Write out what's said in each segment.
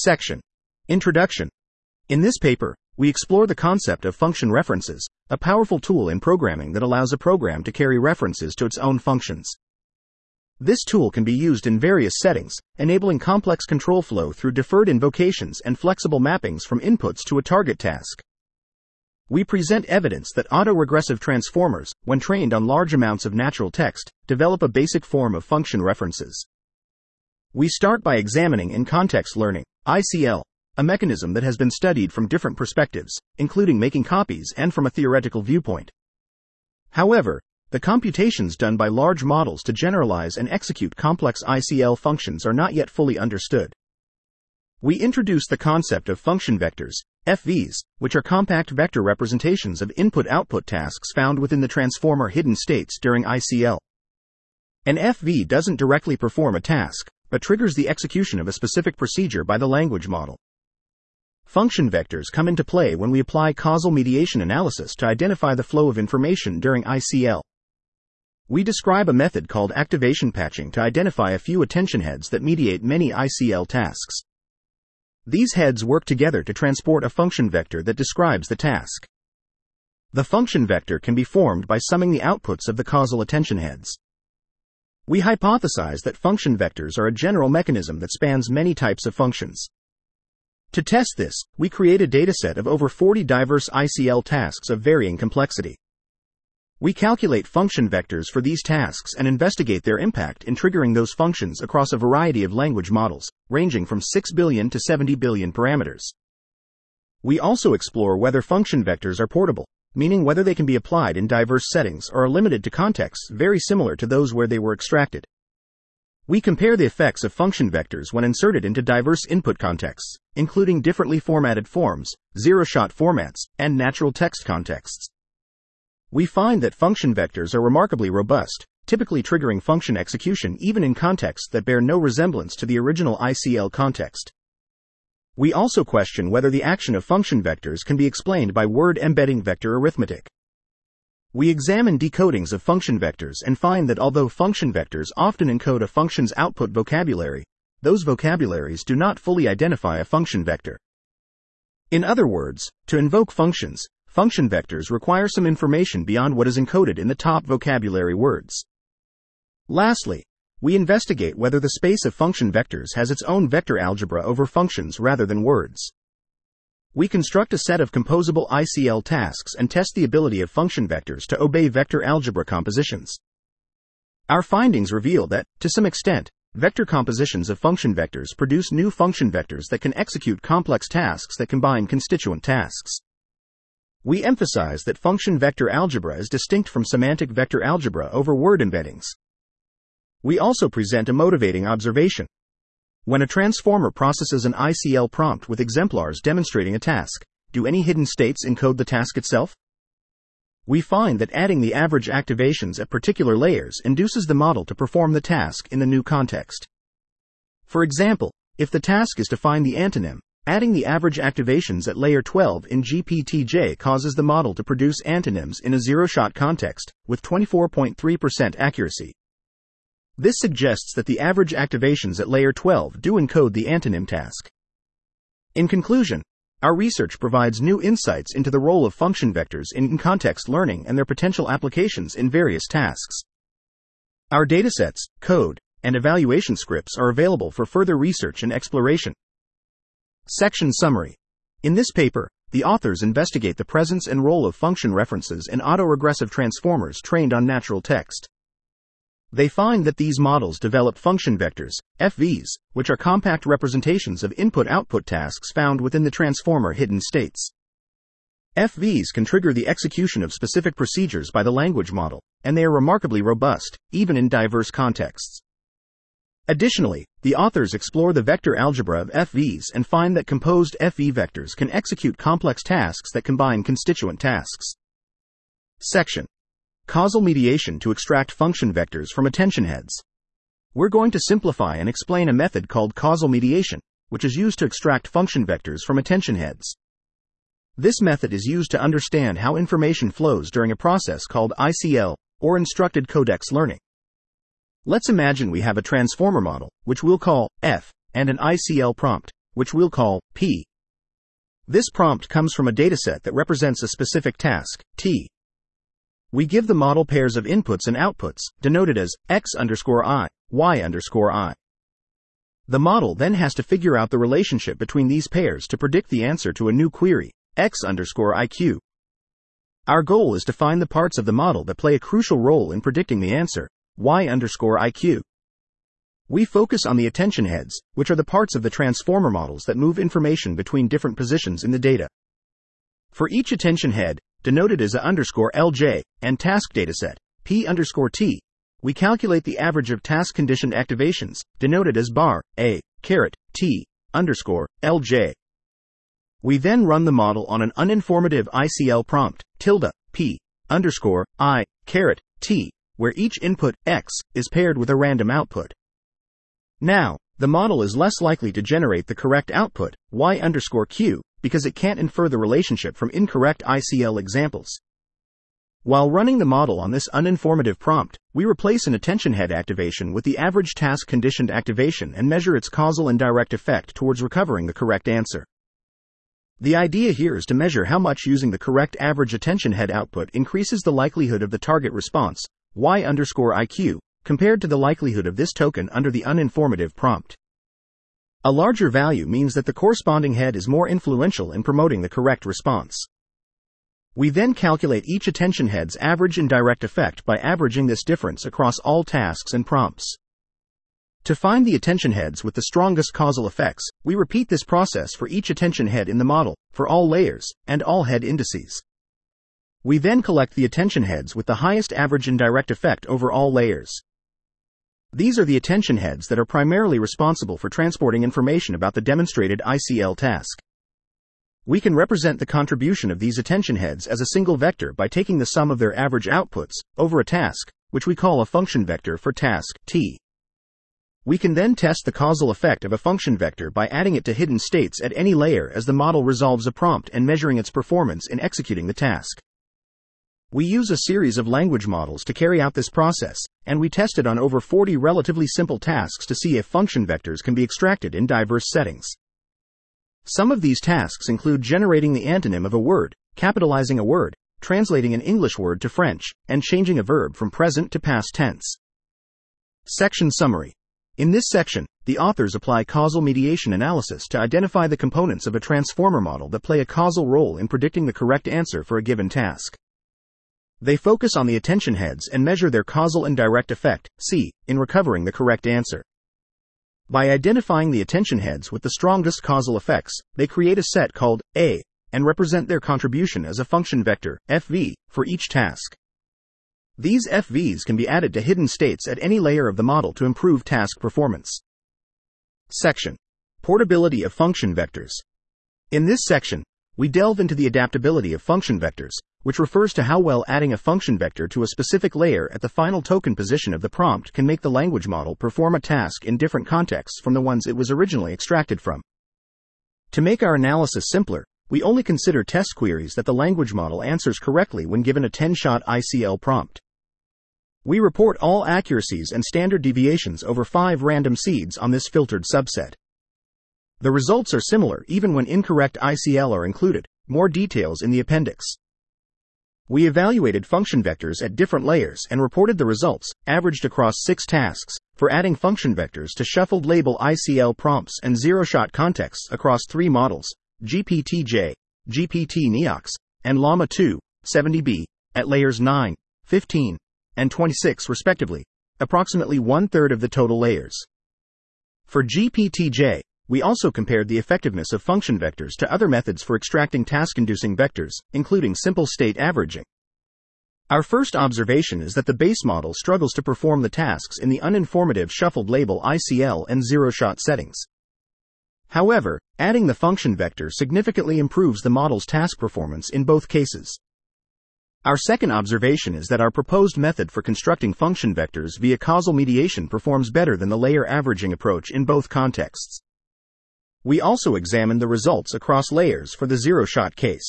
Section Introduction. In this paper, we explore the concept of function references, a powerful tool in programming that allows a program to carry references to its own functions. This tool can be used in various settings, enabling complex control flow through deferred invocations and flexible mappings from inputs to a target task. We present evidence that autoregressive transformers, when trained on large amounts of natural text, develop a basic form of function references. We start by examining in context learning, ICL, a mechanism that has been studied from different perspectives, including making copies and from a theoretical viewpoint. However, the computations done by large models to generalize and execute complex ICL functions are not yet fully understood. We introduce the concept of function vectors, FVs, which are compact vector representations of input output tasks found within the transformer hidden states during ICL. An FV doesn't directly perform a task, but triggers the execution of a specific procedure by the language model. Function vectors come into play when we apply causal mediation analysis to identify the flow of information during ICL. We describe a method called activation patching to identify a few attention heads that mediate many ICL tasks. These heads work together to transport a function vector that describes the task. The function vector can be formed by summing the outputs of the causal attention heads. We hypothesize that function vectors are a general mechanism that spans many types of functions. To test this, we create a dataset of over 40 diverse ICL tasks of varying complexity. We calculate function vectors for these tasks and investigate their impact in triggering those functions across a variety of language models, ranging from 6 billion to 70 billion parameters. We also explore whether function vectors are portable, meaning whether they can be applied in diverse settings or are limited to contexts very similar to those where they were extracted. We compare the effects of function vectors when inserted into diverse input contexts, including differently formatted forms, zero shot formats, and natural text contexts. We find that function vectors are remarkably robust, typically triggering function execution even in contexts that bear no resemblance to the original ICL context. We also question whether the action of function vectors can be explained by word embedding vector arithmetic. We examine decodings of function vectors and find that although function vectors often encode a function's output vocabulary, those vocabularies do not fully identify a function vector. In other words, to invoke functions, function vectors require some information beyond what is encoded in the top vocabulary words. Lastly, we investigate whether the space of function vectors has its own vector algebra over functions rather than words. We construct a set of composable ICL tasks and test the ability of function vectors to obey vector algebra compositions. Our findings reveal that, to some extent, vector compositions of function vectors produce new function vectors that can execute complex tasks that combine constituent tasks. We emphasize that function vector algebra is distinct from semantic vector algebra over word embeddings. We also present a motivating observation. When a transformer processes an ICL prompt with exemplars demonstrating a task, do any hidden states encode the task itself? We find that adding the average activations at particular layers induces the model to perform the task in the new context. For example, if the task is to find the antonym, adding the average activations at layer 12 in GPTJ causes the model to produce antonyms in a zero shot context, with 24.3% accuracy. This suggests that the average activations at layer 12 do encode the antonym task. In conclusion, our research provides new insights into the role of function vectors in context learning and their potential applications in various tasks. Our datasets, code, and evaluation scripts are available for further research and exploration. Section Summary In this paper, the authors investigate the presence and role of function references in autoregressive transformers trained on natural text. They find that these models develop function vectors, FVs, which are compact representations of input output tasks found within the transformer hidden states. FVs can trigger the execution of specific procedures by the language model, and they are remarkably robust, even in diverse contexts. Additionally, the authors explore the vector algebra of FVs and find that composed FV vectors can execute complex tasks that combine constituent tasks. Section causal mediation to extract function vectors from attention heads. We're going to simplify and explain a method called causal mediation, which is used to extract function vectors from attention heads. This method is used to understand how information flows during a process called ICL, or instructed codex learning. Let's imagine we have a transformer model, which we'll call F, and an ICL prompt, which we'll call P. This prompt comes from a dataset that represents a specific task, T. We give the model pairs of inputs and outputs, denoted as x underscore i, y underscore i. The model then has to figure out the relationship between these pairs to predict the answer to a new query, x underscore iq. Our goal is to find the parts of the model that play a crucial role in predicting the answer, y underscore iq. We focus on the attention heads, which are the parts of the transformer models that move information between different positions in the data. For each attention head, denoted as a underscore LJ, and task dataset, P underscore T, we calculate the average of task conditioned activations, denoted as bar, A, caret, T, underscore, LJ. We then run the model on an uninformative ICL prompt, tilde, P, underscore, I, caret, T, where each input, X, is paired with a random output. Now, the model is less likely to generate the correct output, Y underscore Q, because it can't infer the relationship from incorrect ICL examples. While running the model on this uninformative prompt, we replace an attention head activation with the average task conditioned activation and measure its causal indirect effect towards recovering the correct answer. The idea here is to measure how much using the correct average attention head output increases the likelihood of the target response, y underscore IQ, compared to the likelihood of this token under the uninformative prompt. A larger value means that the corresponding head is more influential in promoting the correct response. We then calculate each attention head's average indirect effect by averaging this difference across all tasks and prompts. To find the attention heads with the strongest causal effects, we repeat this process for each attention head in the model, for all layers, and all head indices. We then collect the attention heads with the highest average indirect effect over all layers. These are the attention heads that are primarily responsible for transporting information about the demonstrated ICL task. We can represent the contribution of these attention heads as a single vector by taking the sum of their average outputs over a task, which we call a function vector for task t. We can then test the causal effect of a function vector by adding it to hidden states at any layer as the model resolves a prompt and measuring its performance in executing the task. We use a series of language models to carry out this process, and we tested on over 40 relatively simple tasks to see if function vectors can be extracted in diverse settings. Some of these tasks include generating the antonym of a word, capitalizing a word, translating an English word to French, and changing a verb from present to past tense. Section Summary In this section, the authors apply causal mediation analysis to identify the components of a transformer model that play a causal role in predicting the correct answer for a given task. They focus on the attention heads and measure their causal indirect effect, C, in recovering the correct answer. By identifying the attention heads with the strongest causal effects, they create a set called A and represent their contribution as a function vector, FV, for each task. These FVs can be added to hidden states at any layer of the model to improve task performance. Section Portability of function vectors. In this section, we delve into the adaptability of function vectors, which refers to how well adding a function vector to a specific layer at the final token position of the prompt can make the language model perform a task in different contexts from the ones it was originally extracted from. To make our analysis simpler, we only consider test queries that the language model answers correctly when given a 10 shot ICL prompt. We report all accuracies and standard deviations over five random seeds on this filtered subset. The results are similar even when incorrect ICL are included, more details in the appendix. We evaluated function vectors at different layers and reported the results, averaged across six tasks, for adding function vectors to shuffled label ICL prompts and zero shot contexts across three models GPTJ, GPT NeoX, and Llama 2, 70B, at layers 9, 15, and 26 respectively, approximately one third of the total layers. For GPTJ, we also compared the effectiveness of function vectors to other methods for extracting task-inducing vectors, including simple state averaging. Our first observation is that the base model struggles to perform the tasks in the uninformative shuffled label ICL and zero-shot settings. However, adding the function vector significantly improves the model's task performance in both cases. Our second observation is that our proposed method for constructing function vectors via causal mediation performs better than the layer averaging approach in both contexts. We also examined the results across layers for the zero-shot case.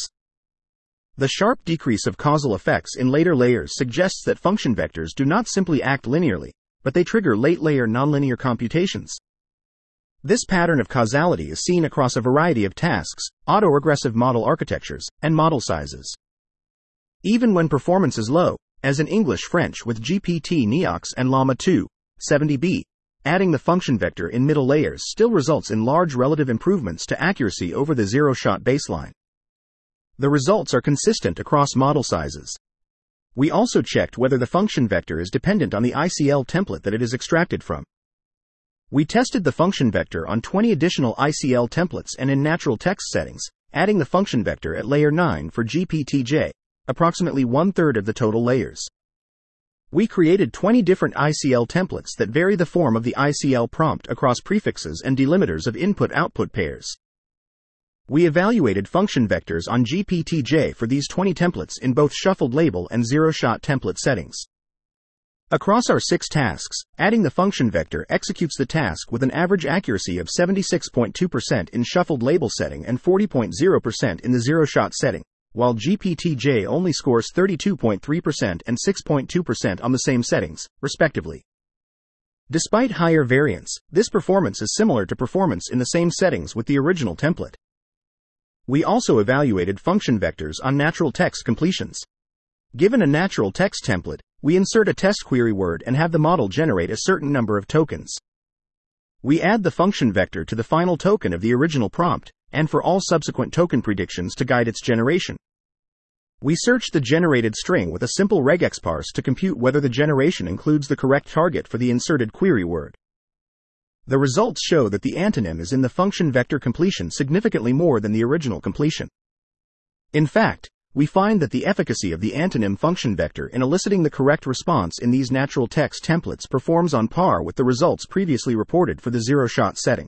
The sharp decrease of causal effects in later layers suggests that function vectors do not simply act linearly, but they trigger late layer nonlinear computations. This pattern of causality is seen across a variety of tasks, autoregressive model architectures, and model sizes. Even when performance is low, as in English French with GPT NeoX and Llama 2, 70B, adding the function vector in middle layers still results in large relative improvements to accuracy over the zero shot baseline. The results are consistent across model sizes. We also checked whether the function vector is dependent on the ICL template that it is extracted from. We tested the function vector on 20 additional ICL templates and in natural text settings, adding the function vector at layer 9 for GPTJ, approximately one third of the total layers. We created 20 different ICL templates that vary the form of the ICL prompt across prefixes and delimiters of input output pairs. We evaluated function vectors on GPTJ for these 20 templates in both shuffled label and zero shot template settings. Across our six tasks, adding the function vector executes the task with an average accuracy of 76.2% in shuffled label setting and 40.0% in the zero shot setting, while GPT-J only scores 32.3% and 6.2% on the same settings, respectively. Despite higher variance, this performance is similar to performance in the same settings with the original template. We also evaluated function vectors on natural text completions. Given a natural text template, we insert a test query word and have the model generate a certain number of tokens. We add the function vector to the final token of the original prompt, and for all subsequent token predictions to guide its generation. We search the generated string with a simple regex parse to compute whether the generation includes the correct target for the inserted query word. The results show that the antonym is in the function vector completion significantly more than the original completion. In fact, we find that the efficacy of the antonym function vector in eliciting the correct response in these natural text templates performs on par with the results previously reported for the zero shot setting.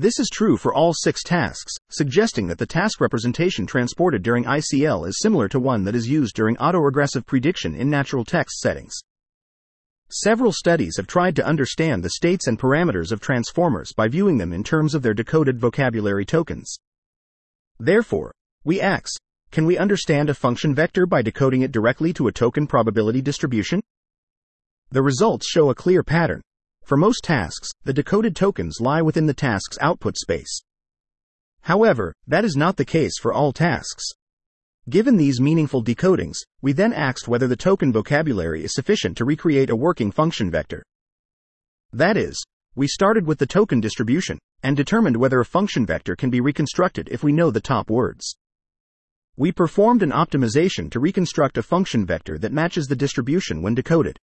This is true for all six tasks, suggesting that the task representation transported during ICL is similar to one that is used during autoregressive prediction in natural text settings. Several studies have tried to understand the states and parameters of transformers by viewing them in terms of their decoded vocabulary tokens. Therefore, we ask, can we understand a function vector by decoding it directly to a token probability distribution? The results show a clear pattern, for most tasks, the decoded tokens lie within the task's output space. However, that is not the case for all tasks. Given these meaningful decodings, we then asked whether the token vocabulary is sufficient to recreate a working function vector. That is, we started with the token distribution and determined whether a function vector can be reconstructed if we know the top words. We performed an optimization to reconstruct a function vector that matches the distribution when decoded.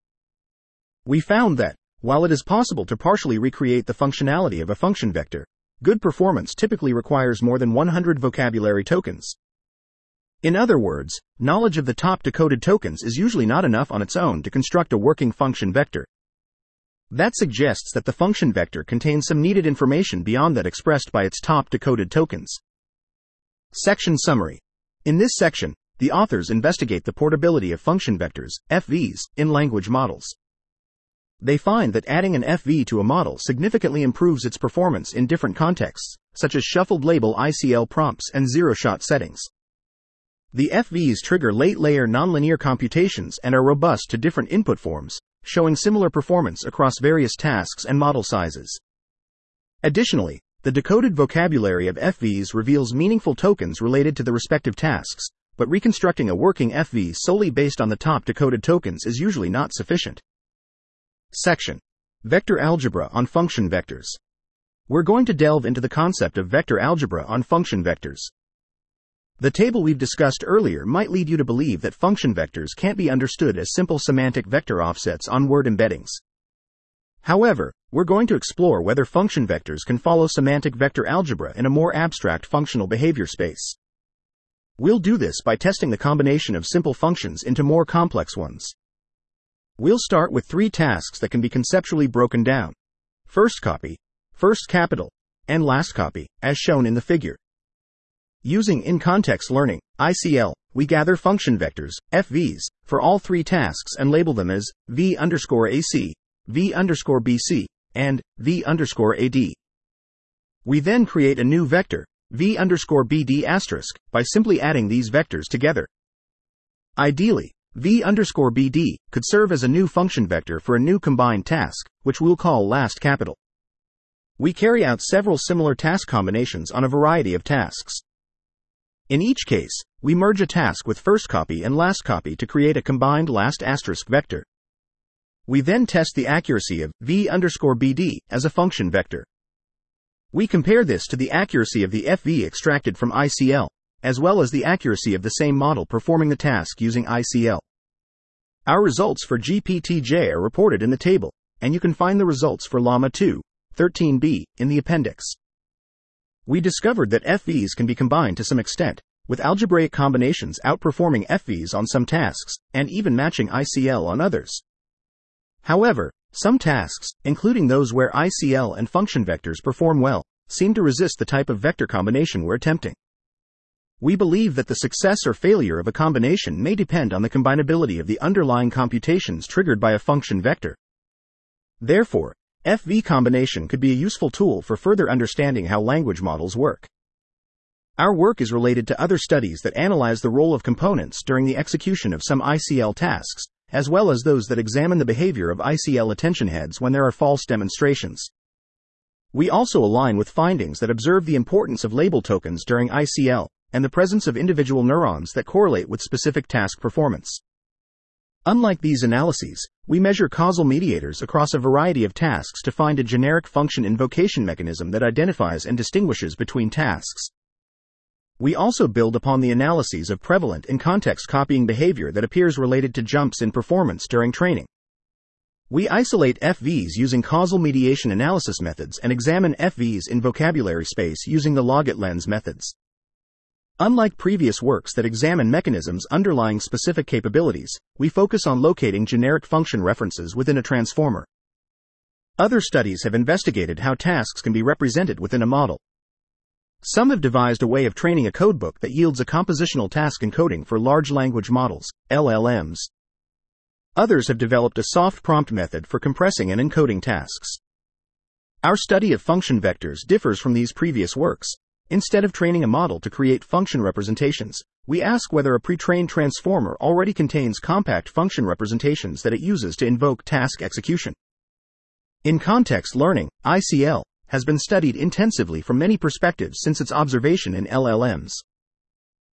We found that, while it is possible to partially recreate the functionality of a function vector, good performance typically requires more than 100 vocabulary tokens. In other words, knowledge of the top decoded tokens is usually not enough on its own to construct a working function vector. That suggests that the function vector contains some needed information beyond that expressed by its top decoded tokens. Section Summary In this section, the authors investigate the portability of function vectors, FVs, in language models. They find that adding an FV to a model significantly improves its performance in different contexts, such as shuffled label ICL prompts and zero shot settings. The FVs trigger late layer nonlinear computations and are robust to different input forms, showing similar performance across various tasks and model sizes. Additionally, the decoded vocabulary of FVs reveals meaningful tokens related to the respective tasks, but reconstructing a working FV solely based on the top decoded tokens is usually not sufficient. Section Vector Algebra on Function Vectors. We're going to delve into the concept of vector algebra on function vectors. The table we've discussed earlier might lead you to believe that function vectors can't be understood as simple semantic vector offsets on word embeddings. However, we're going to explore whether function vectors can follow semantic vector algebra in a more abstract functional behavior space. We'll do this by testing the combination of simple functions into more complex ones. We'll start with three tasks that can be conceptually broken down. First copy, first capital, and last copy, as shown in the figure. Using in-context learning, ICL, we gather function vectors, FVs, for all three tasks and label them as V underscore AC, V underscore BC, and V underscore AD. We then create a new vector, V underscore BD asterisk, by simply adding these vectors together. Ideally, v underscore bd could serve as a new function vector for a new combined task, which we'll call last capital. We carry out several similar task combinations on a variety of tasks. In each case, we merge a task with first copy and last copy to create a combined last asterisk vector. We then test the accuracy of v underscore bd as a function vector. We compare this to the accuracy of the FV extracted from ICL, as well as the accuracy of the same model performing the task using ICL. Our results for GPTJ are reported in the table, and you can find the results for Llama 2, 13b, in the appendix. We discovered that FVs can be combined to some extent, with algebraic combinations outperforming FVs on some tasks, and even matching ICL on others. However, some tasks, including those where ICL and function vectors perform well, seem to resist the type of vector combination we're attempting. We believe that the success or failure of a combination may depend on the combinability of the underlying computations triggered by a function vector. Therefore, FV combination could be a useful tool for further understanding how language models work. Our work is related to other studies that analyze the role of components during the execution of some ICL tasks, as well as those that examine the behavior of ICL attention heads when there are false demonstrations. We also align with findings that observe the importance of label tokens during ICL and the presence of individual neurons that correlate with specific task performance. Unlike these analyses, we measure causal mediators across a variety of tasks to find a generic function invocation mechanism that identifies and distinguishes between tasks. We also build upon the analyses of prevalent and context copying behavior that appears related to jumps in performance during training. We isolate FVs using causal mediation analysis methods and examine FVs in vocabulary space using the logit-lens methods. Unlike previous works that examine mechanisms underlying specific capabilities, we focus on locating generic function references within a transformer. Other studies have investigated how tasks can be represented within a model. Some have devised a way of training a codebook that yields a compositional task encoding for large language models, LLMs. Others have developed a soft prompt method for compressing and encoding tasks. Our study of function vectors differs from these previous works. Instead of training a model to create function representations, we ask whether a pre-trained transformer already contains compact function representations that it uses to invoke task execution. In context learning, ICL, has been studied intensively from many perspectives since its observation in LLMs.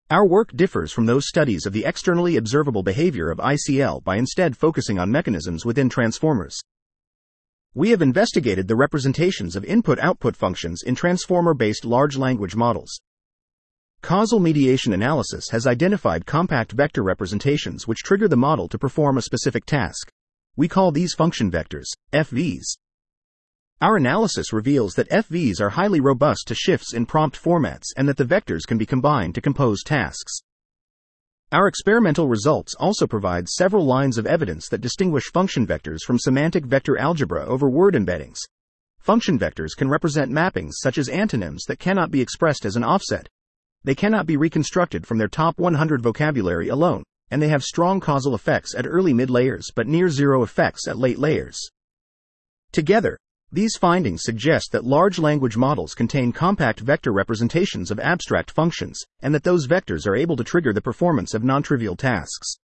Our work differs from those studies of the externally observable behavior of ICL by instead focusing on mechanisms within transformers. We have investigated the representations of input output functions in transformer based large language models. Causal mediation analysis has identified compact vector representations which trigger the model to perform a specific task. We call these function vectors, FVs. Our analysis reveals that FVs are highly robust to shifts in prompt formats and that the vectors can be combined to compose tasks. Our experimental results also provide several lines of evidence that distinguish function vectors from semantic vector algebra over word embeddings. Function vectors can represent mappings such as antonyms that cannot be expressed as an offset. They cannot be reconstructed from their top 100 vocabulary alone, and they have strong causal effects at early mid layers but near zero effects at late layers. Together, these findings suggest that large language models contain compact vector representations of abstract functions, and that those vectors are able to trigger the performance of non-trivial tasks.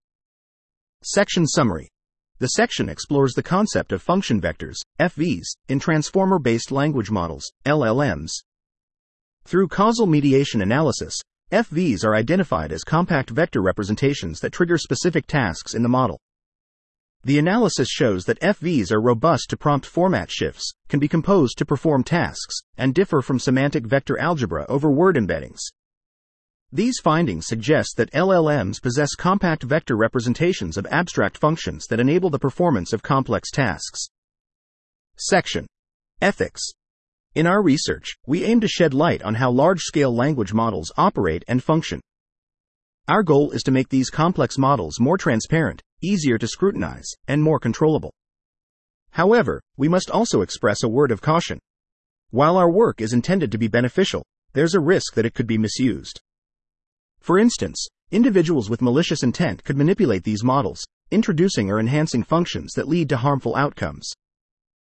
Section Summary The section explores the concept of function vectors, FVs, in transformer based language models, LLMs. Through causal mediation analysis, FVs are identified as compact vector representations that trigger specific tasks in the model. The analysis shows that FVs are robust to prompt format shifts, can be composed to perform tasks, and differ from semantic vector algebra over word embeddings. These findings suggest that LLMs possess compact vector representations of abstract functions that enable the performance of complex tasks. Section Ethics In our research, we aim to shed light on how large scale language models operate and function. Our goal is to make these complex models more transparent, easier to scrutinize, and more controllable. However, we must also express a word of caution. While our work is intended to be beneficial, there's a risk that it could be misused. For instance, individuals with malicious intent could manipulate these models, introducing or enhancing functions that lead to harmful outcomes.